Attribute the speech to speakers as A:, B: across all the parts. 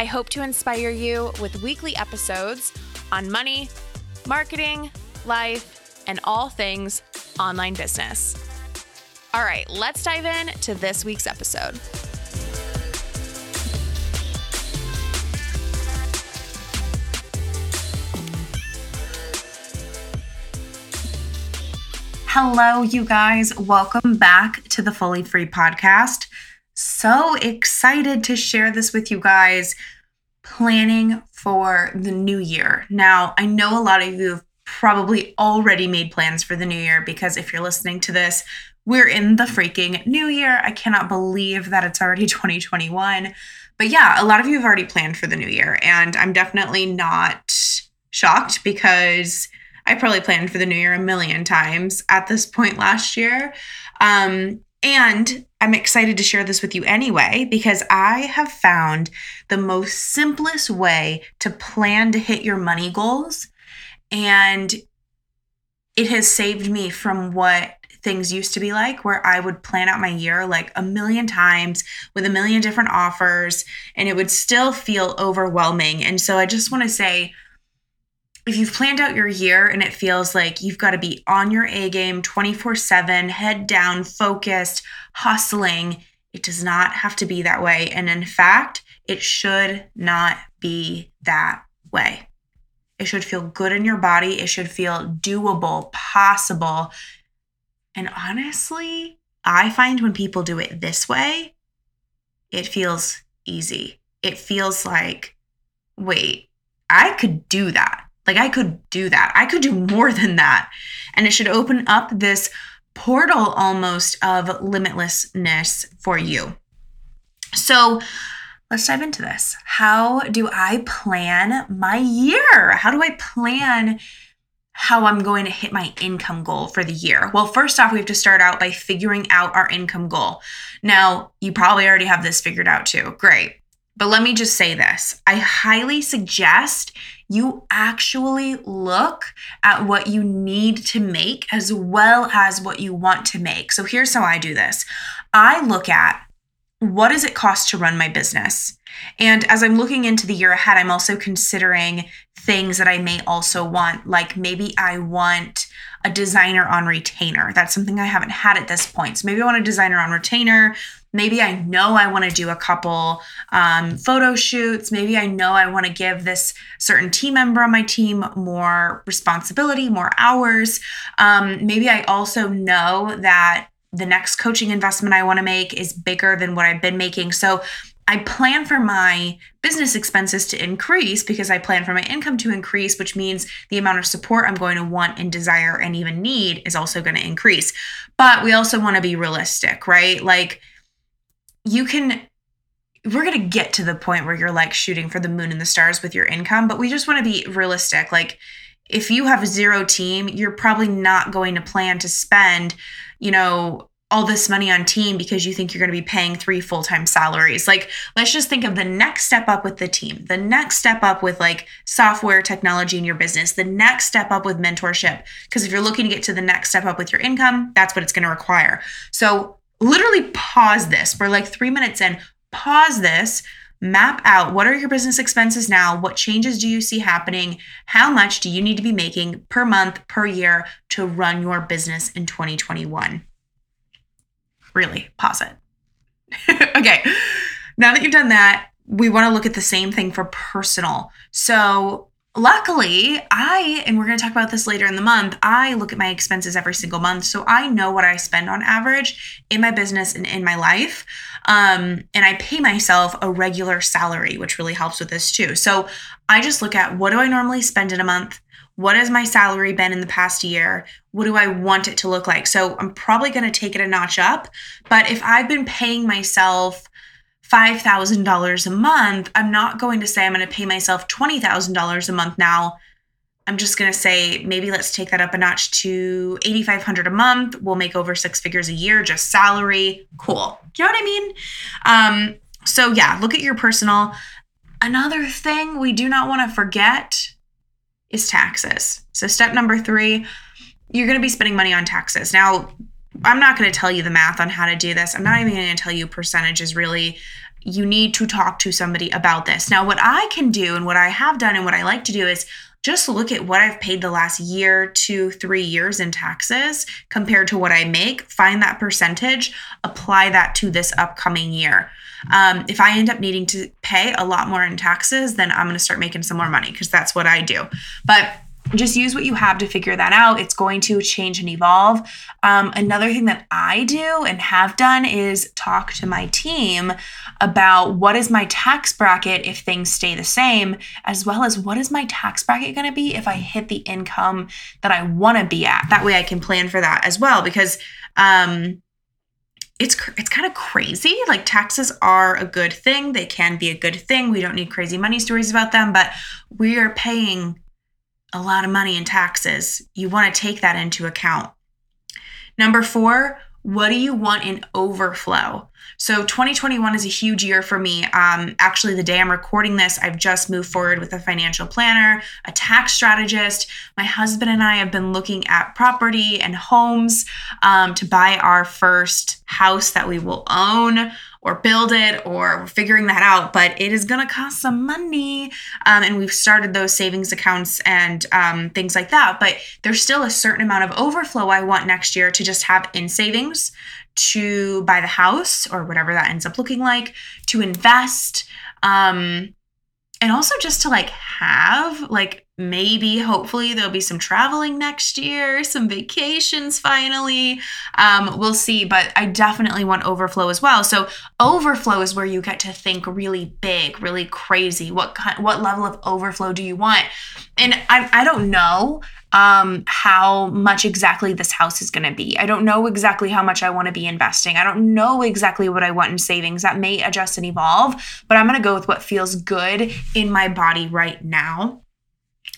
A: I hope to inspire you with weekly episodes on money, marketing, life, and all things online business. All right, let's dive in to this week's episode.
B: Hello, you guys. Welcome back to the Fully Free podcast. So excited to share this with you guys. Planning for the new year. Now, I know a lot of you have probably already made plans for the new year because if you're listening to this, we're in the freaking new year. I cannot believe that it's already 2021. But yeah, a lot of you have already planned for the new year, and I'm definitely not shocked because I probably planned for the new year a million times at this point last year. Um, and I'm excited to share this with you anyway because I have found the most simplest way to plan to hit your money goals. And it has saved me from what things used to be like, where I would plan out my year like a million times with a million different offers, and it would still feel overwhelming. And so I just want to say, if you've planned out your year and it feels like you've got to be on your A game 24 7, head down, focused, hustling, it does not have to be that way. And in fact, it should not be that way. It should feel good in your body. It should feel doable, possible. And honestly, I find when people do it this way, it feels easy. It feels like, wait, I could do that. Like I could do that. I could do more than that. And it should open up this portal almost of limitlessness for you. So, let's dive into this. How do I plan my year? How do I plan how I'm going to hit my income goal for the year? Well, first off, we have to start out by figuring out our income goal. Now, you probably already have this figured out too. Great. But let me just say this I highly suggest you actually look at what you need to make as well as what you want to make. So here's how I do this I look at what does it cost to run my business? And as I'm looking into the year ahead, I'm also considering things that I may also want. Like maybe I want a designer on retainer. That's something I haven't had at this point. So maybe I want a designer on retainer maybe I know I want to do a couple um, photo shoots. Maybe I know I want to give this certain team member on my team more responsibility, more hours. Um, maybe I also know that the next coaching investment I want to make is bigger than what I've been making. So I plan for my business expenses to increase because I plan for my income to increase, which means the amount of support I'm going to want and desire and even need is also going to increase. But we also want to be realistic, right? Like, you can we're going to get to the point where you're like shooting for the moon and the stars with your income, but we just want to be realistic. Like if you have a zero team, you're probably not going to plan to spend, you know, all this money on team because you think you're going to be paying three full-time salaries. Like let's just think of the next step up with the team. The next step up with like software technology in your business. The next step up with mentorship because if you're looking to get to the next step up with your income, that's what it's going to require. So literally pause this. We're like three minutes in, pause this, map out what are your business expenses now? What changes do you see happening? How much do you need to be making per month, per year to run your business in 2021? Really, pause it. okay, now that you've done that, we want to look at the same thing for personal. So, Luckily, I, and we're going to talk about this later in the month, I look at my expenses every single month. So I know what I spend on average in my business and in my life. Um, and I pay myself a regular salary, which really helps with this too. So I just look at what do I normally spend in a month? What has my salary been in the past year? What do I want it to look like? So I'm probably going to take it a notch up. But if I've been paying myself $5,000 a month, I'm not going to say I'm going to pay myself $20,000 a month now. I'm just going to say maybe let's take that up a notch to 8500 a month. We'll make over six figures a year just salary. Cool. You know what I mean? Um so yeah, look at your personal. Another thing we do not want to forget is taxes. So step number 3, you're going to be spending money on taxes. Now, I'm not going to tell you the math on how to do this. I'm not even going to tell you percentages really. You need to talk to somebody about this. Now, what I can do and what I have done and what I like to do is just look at what I've paid the last year, two, three years in taxes compared to what I make, find that percentage, apply that to this upcoming year. Um, if I end up needing to pay a lot more in taxes, then I'm going to start making some more money because that's what I do. But just use what you have to figure that out. It's going to change and evolve. Um, another thing that I do and have done is talk to my team about what is my tax bracket if things stay the same, as well as what is my tax bracket going to be if I hit the income that I want to be at. That way I can plan for that as well because um, it's it's kind of crazy. Like taxes are a good thing. They can be a good thing. We don't need crazy money stories about them, but we are paying a lot of money in taxes. You want to take that into account. Number four, what do you want in overflow? So 2021 is a huge year for me. Um, actually, the day I'm recording this, I've just moved forward with a financial planner, a tax strategist. My husband and I have been looking at property and homes um, to buy our first house that we will own or build it or figuring that out, but it is going to cost some money. Um, and we've started those savings accounts and um, things like that. But there's still a certain amount of overflow I want next year to just have in savings to buy the house or whatever that ends up looking like, to invest. Um, and also just to like have like maybe hopefully there'll be some traveling next year some vacations finally um, we'll see but i definitely want overflow as well so overflow is where you get to think really big really crazy what kind what level of overflow do you want and i, I don't know um, how much exactly this house is going to be. I don't know exactly how much I want to be investing. I don't know exactly what I want in savings. That may adjust and evolve, but I'm going to go with what feels good in my body right now.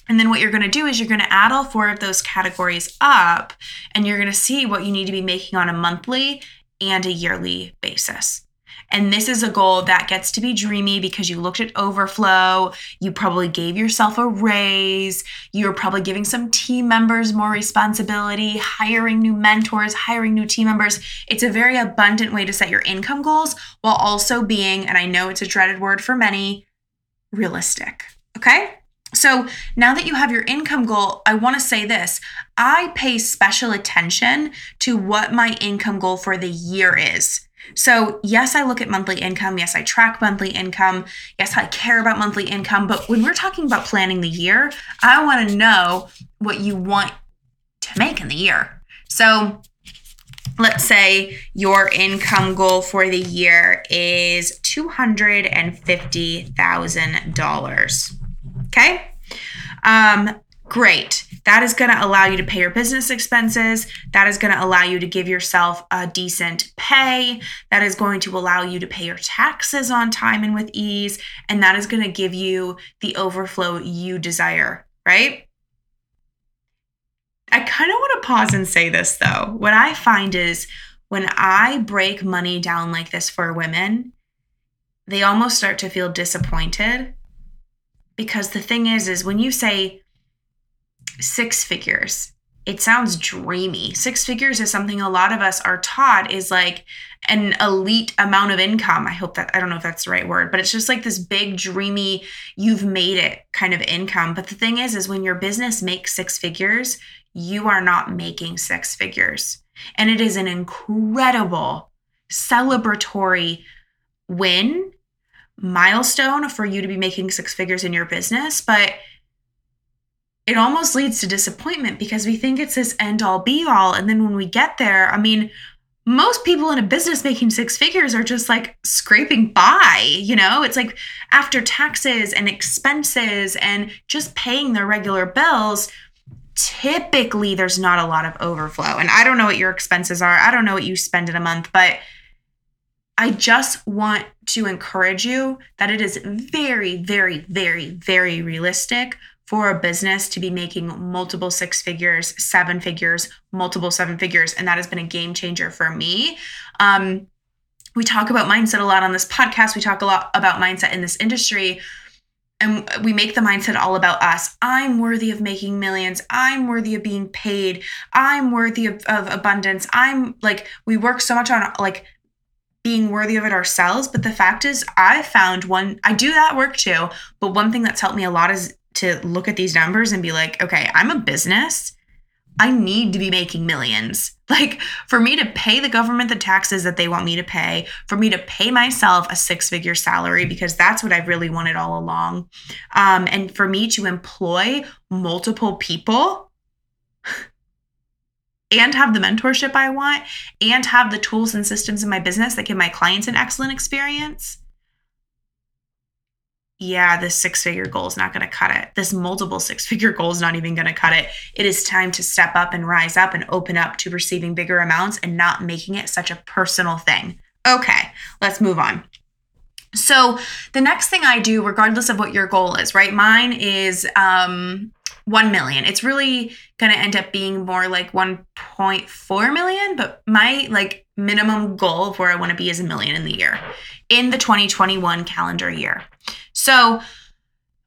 B: And then what you're going to do is you're going to add all four of those categories up and you're going to see what you need to be making on a monthly and a yearly basis. And this is a goal that gets to be dreamy because you looked at overflow, you probably gave yourself a raise, you're probably giving some team members more responsibility, hiring new mentors, hiring new team members. It's a very abundant way to set your income goals while also being, and I know it's a dreaded word for many, realistic. Okay? So now that you have your income goal, I want to say this. I pay special attention to what my income goal for the year is. So, yes, I look at monthly income. Yes, I track monthly income. Yes, I care about monthly income. But when we're talking about planning the year, I want to know what you want to make in the year. So, let's say your income goal for the year is $250,000. Okay. Um, great. That is going to allow you to pay your business expenses. That is going to allow you to give yourself a decent pay. That is going to allow you to pay your taxes on time and with ease. And that is going to give you the overflow you desire, right? I kind of want to pause and say this though. What I find is when I break money down like this for women, they almost start to feel disappointed because the thing is is when you say six figures it sounds dreamy. Six figures is something a lot of us are taught is like an elite amount of income. I hope that i don't know if that's the right word but it's just like this big dreamy you've made it kind of income. But the thing is is when your business makes six figures you are not making six figures. And it is an incredible celebratory win milestone for you to be making six figures in your business, but it almost leads to disappointment because we think it's this end all be all. And then when we get there, I mean, most people in a business making six figures are just like scraping by, you know? It's like after taxes and expenses and just paying their regular bills, typically there's not a lot of overflow. And I don't know what your expenses are. I don't know what you spend in a month, but I just want to encourage you that it is very, very, very, very realistic for a business to be making multiple six figures, seven figures, multiple seven figures. And that has been a game changer for me. Um, we talk about mindset a lot on this podcast. We talk a lot about mindset in this industry. And we make the mindset all about us. I'm worthy of making millions. I'm worthy of being paid. I'm worthy of, of abundance. I'm like, we work so much on like being worthy of it ourselves. But the fact is, I found one, I do that work too. But one thing that's helped me a lot is to look at these numbers and be like, okay, I'm a business. I need to be making millions. Like for me to pay the government the taxes that they want me to pay, for me to pay myself a six figure salary, because that's what I've really wanted all along. Um, and for me to employ multiple people and have the mentorship I want and have the tools and systems in my business that give my clients an excellent experience. Yeah, this six figure goal is not going to cut it. This multiple six figure goal is not even going to cut it. It is time to step up and rise up and open up to receiving bigger amounts and not making it such a personal thing. Okay, let's move on. So, the next thing I do, regardless of what your goal is, right? Mine is um, 1 million. It's really going to end up being more like 1.4 million, but my like minimum goal of where I want to be is a million in the year in the 2021 calendar year. So,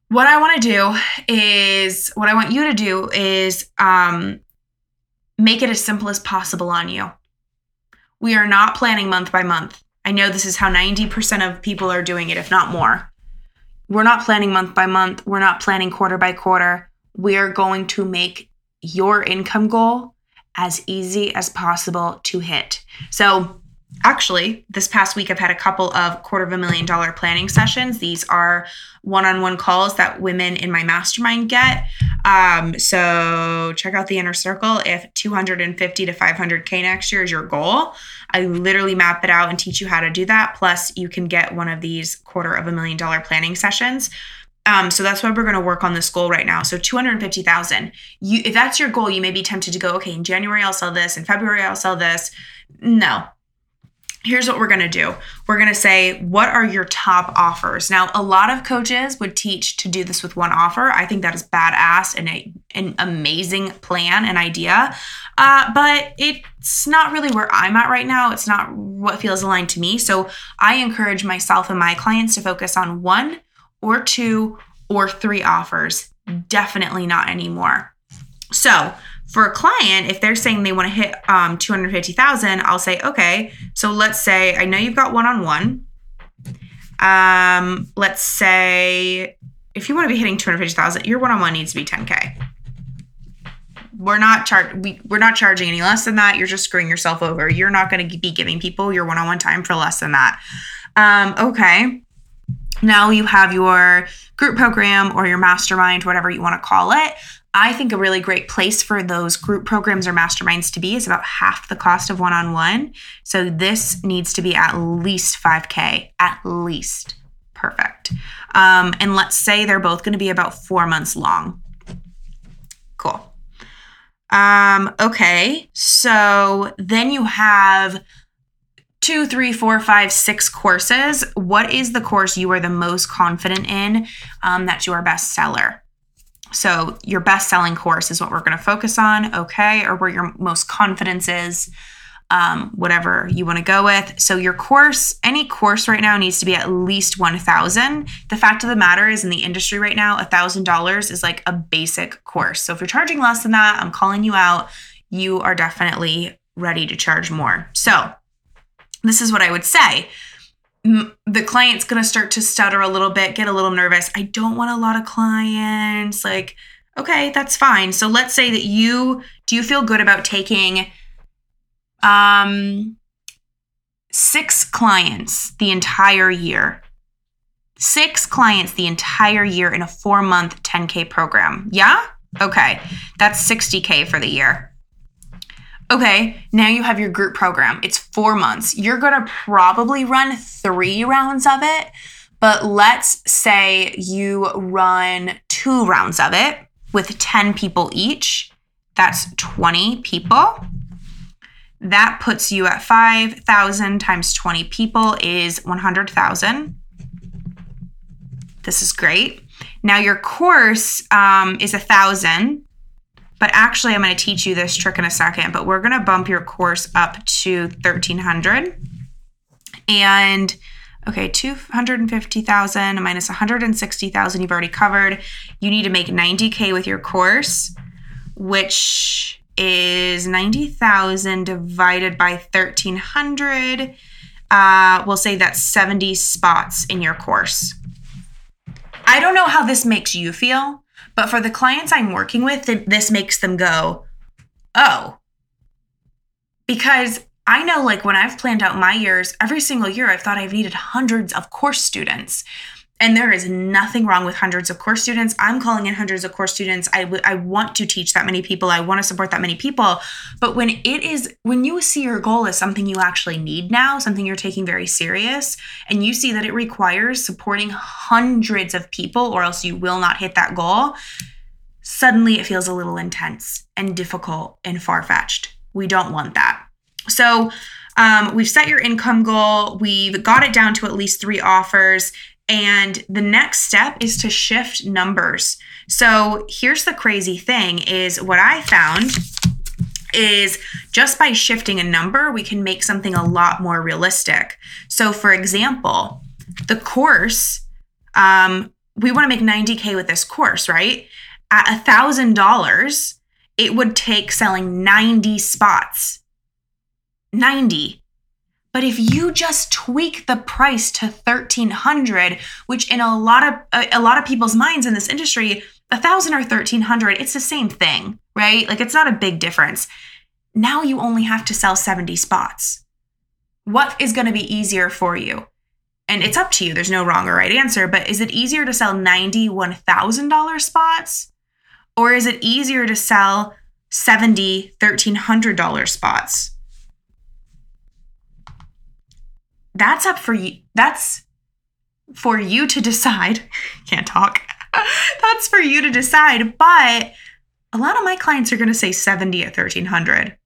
B: what I want to do is what I want you to do is um, make it as simple as possible on you. We are not planning month by month. I know this is how 90% of people are doing it, if not more. We're not planning month by month. We're not planning quarter by quarter we're going to make your income goal as easy as possible to hit. So, actually, this past week, I've had a couple of quarter of a million dollar planning sessions. These are one on one calls that women in my mastermind get. Um, so, check out the inner circle. If 250 to 500K next year is your goal, I literally map it out and teach you how to do that. Plus, you can get one of these quarter of a million dollar planning sessions. Um, so that's why we're going to work on this goal right now. So 250,000. You, if that's your goal, you may be tempted to go, okay, in January I'll sell this, in February I'll sell this. No. Here's what we're going to do. We're going to say, what are your top offers? Now, a lot of coaches would teach to do this with one offer. I think that is badass and a, an amazing plan and idea. Uh, but it's not really where I'm at right now. It's not what feels aligned to me. So I encourage myself and my clients to focus on one or two or three offers. Definitely not anymore. So, for a client, if they're saying they want to hit um, 250,000, I'll say, okay, so let's say I know you've got one on one. Let's say if you want to be hitting 250,000, your one on one needs to be 10K. We're not char- we, we're not charging any less than that. You're just screwing yourself over. You're not going to be giving people your one on one time for less than that. Um, okay. Now you have your group program or your mastermind, whatever you want to call it. I think a really great place for those group programs or masterminds to be is about half the cost of one on one. So this needs to be at least 5K, at least. Perfect. Um, and let's say they're both going to be about four months long. Cool. Um, okay. So then you have two, three, four, five, six courses, what is the course you are the most confident in um, that's your best seller? So, your best selling course is what we're going to focus on, okay, or where your most confidence is, um, whatever you want to go with. So, your course, any course right now needs to be at least 1000 The fact of the matter is, in the industry right now, $1,000 is like a basic course. So, if you're charging less than that, I'm calling you out. You are definitely ready to charge more. So, this is what I would say. The client's going to start to stutter a little bit, get a little nervous. I don't want a lot of clients. Like, okay, that's fine. So let's say that you do you feel good about taking um 6 clients the entire year? 6 clients the entire year in a 4-month 10k program. Yeah? Okay. That's 60k for the year. Okay, now you have your group program. It's four months. You're going to probably run three rounds of it, but let's say you run two rounds of it with 10 people each. That's 20 people. That puts you at 5,000 times 20 people is 100,000. This is great. Now your course um, is a thousand, but actually I'm going to teach you this trick in a second. But we're going to bump your course up to 1,300, and okay, 250,000 minus 160,000 you've already covered. You need to make 90k with your course, which is 90,000 divided by 1,300. Uh, we'll say that's 70 spots in your course. I don't know how this makes you feel, but for the clients I'm working with, this makes them go, oh. Because I know, like, when I've planned out my years, every single year I've thought I've needed hundreds of course students. And there is nothing wrong with hundreds of course students. I'm calling in hundreds of course students. I, w- I want to teach that many people. I want to support that many people. But when it is, when you see your goal as something you actually need now, something you're taking very serious, and you see that it requires supporting hundreds of people or else you will not hit that goal, suddenly it feels a little intense and difficult and far fetched. We don't want that. So, um, we've set your income goal. We've got it down to at least three offers. And the next step is to shift numbers. So here's the crazy thing is what I found is just by shifting a number, we can make something a lot more realistic. So for example, the course, um, we want to make 90K with this course, right? At a thousand dollars, it would take selling 90 spots. 90 but if you just tweak the price to 1300, which in a lot of a, a lot of people's minds in this industry, a 1000 or 1300, it's the same thing, right? Like it's not a big difference. Now you only have to sell 70 spots. What is going to be easier for you? And it's up to you. There's no wrong or right answer, but is it easier to sell 90 $1,000 spots? Or is it easier to sell 70 $1,300 spots? That's up for you. That's for you to decide. Can't talk. that's for you to decide. But a lot of my clients are going to say 70 at 1300.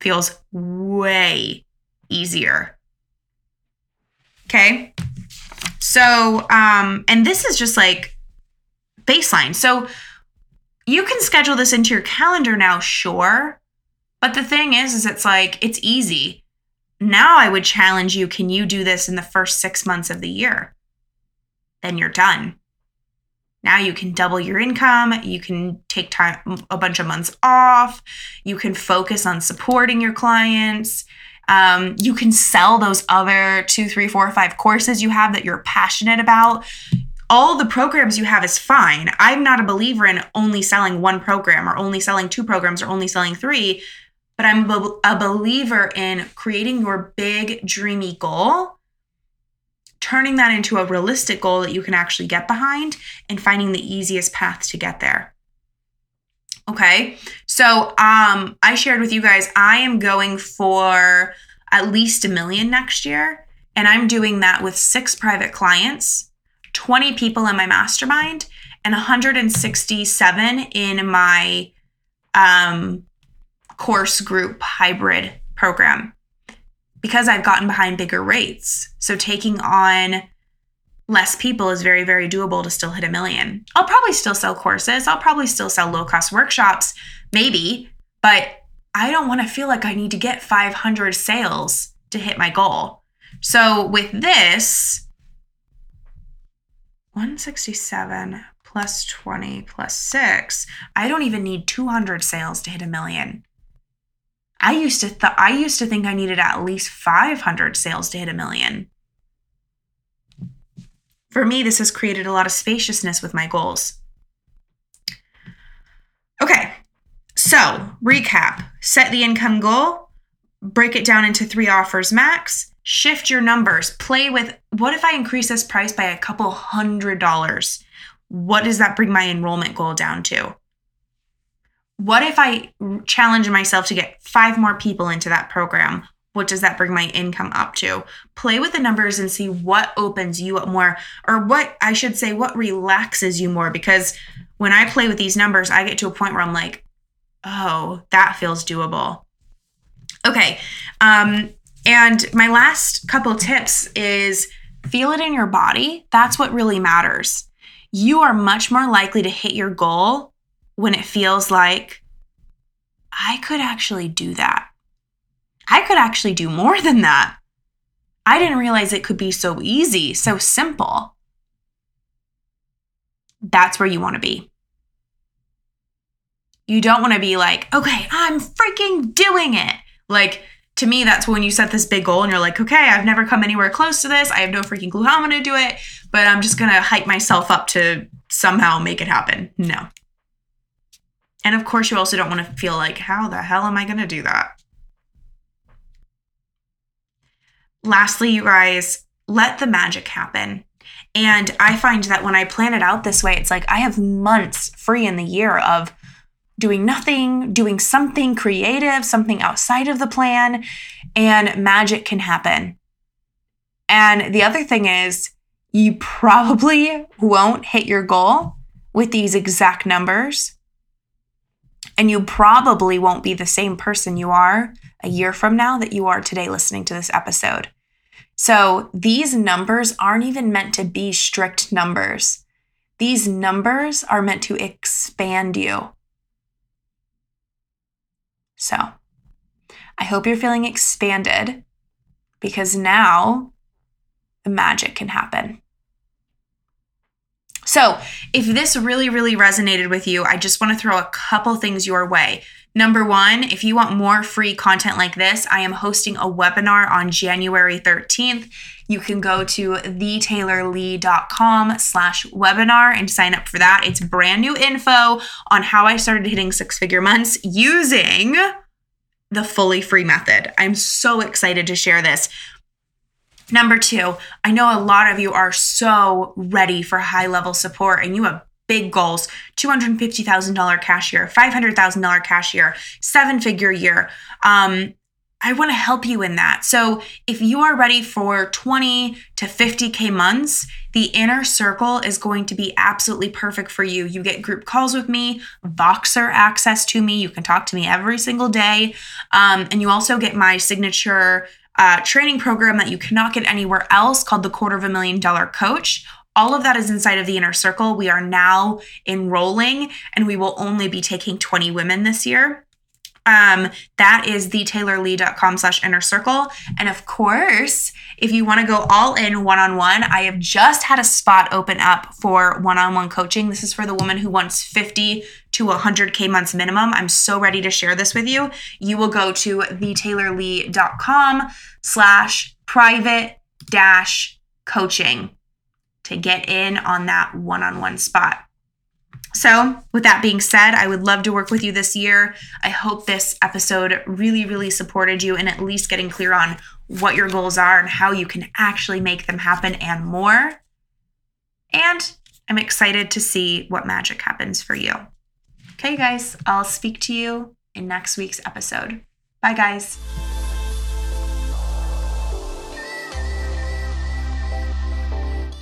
B: Feels way easier. Okay. So, um, and this is just like baseline. So you can schedule this into your calendar now, sure. But the thing is, is it's like, it's easy. Now I would challenge you can you do this in the first six months of the year? Then you're done. Now you can double your income. You can take time, a bunch of months off. You can focus on supporting your clients. Um, you can sell those other two, three, four, five courses you have that you're passionate about. All the programs you have is fine. I'm not a believer in only selling one program or only selling two programs or only selling three but I'm a believer in creating your big, dreamy goal, turning that into a realistic goal that you can actually get behind, and finding the easiest path to get there. Okay, so um, I shared with you guys, I am going for at least a million next year, and I'm doing that with six private clients, 20 people in my mastermind, and 167 in my um, course group hybrid program because I've gotten behind bigger rates. So taking on less people is very, very doable to still hit a million. I'll probably still sell courses. I'll probably still sell low cost workshops, maybe, but I don't want to feel like I need to get 500 sales to hit my goal. So with this, 167 plus 20 plus 6, I don't even need 200 sales to hit a million. I used to th- I used to think I needed at least 500 sales to hit a million. For me, this has created a lot of spaciousness with my goals. Okay, so recap set the income goal, break it down into three offers max, shift your numbers, play with what if I increase this price by a couple hundred dollars? What does that bring my enrollment goal down to? What if I challenge myself to get five more people into that program? What does that bring my income up to? Play with the numbers and see what opens you up more, or what I should say, what relaxes you more. Because when I play with these numbers, I get to a point where I'm like, oh, that feels doable. Okay. Um, and my last couple tips is feel it in your body. That's what really matters. You are much more likely to hit your goal when it feels like I could actually do that. I could actually do more than that. I didn't realize it could be so easy, so simple. That's where you want to be. You don't want to be like, okay, I'm freaking doing it. Like, to me, that's when you set this big goal and you're like, okay, I've never come anywhere close to this. I have no freaking clue how I'm going to do it, but I'm just going to hype myself up to somehow make it happen. No. And of course, you also don't want to feel like, how the hell am I going to do that? Lastly, you guys, let the magic happen. And I find that when I plan it out this way, it's like I have months free in the year of doing nothing, doing something creative, something outside of the plan, and magic can happen. And the other thing is, you probably won't hit your goal with these exact numbers. And you probably won't be the same person you are a year from now that you are today listening to this episode. So these numbers aren't even meant to be strict numbers. These numbers are meant to expand you. So I hope you're feeling expanded because now the magic can happen. So, if this really, really resonated with you, I just want to throw a couple things your way. Number one, if you want more free content like this, I am hosting a webinar on January 13th. You can go to thetaylorlee.com slash webinar and sign up for that. It's brand new info on how I started hitting six figure months using the fully free method. I'm so excited to share this. Number two, I know a lot of you are so ready for high level support and you have big goals $250,000 cash year, $500,000 cash year, seven figure year. Um, I want to help you in that. So, if you are ready for 20 to 50K months, the inner circle is going to be absolutely perfect for you. You get group calls with me, Voxer access to me. You can talk to me every single day. Um, and you also get my signature uh, training program that you cannot get anywhere else called the Quarter of a Million Dollar Coach. All of that is inside of the inner circle. We are now enrolling and we will only be taking 20 women this year. Um, that is thetaylorlee.com slash inner circle. And of course, if you want to go all in one on one, I have just had a spot open up for one on one coaching. This is for the woman who wants 50 to 100K months minimum. I'm so ready to share this with you. You will go to thetaylorlee.com slash private dash coaching to get in on that one on one spot. So, with that being said, I would love to work with you this year. I hope this episode really, really supported you in at least getting clear on what your goals are and how you can actually make them happen and more. And I'm excited to see what magic happens for you. Okay, guys, I'll speak to you in next week's episode. Bye, guys.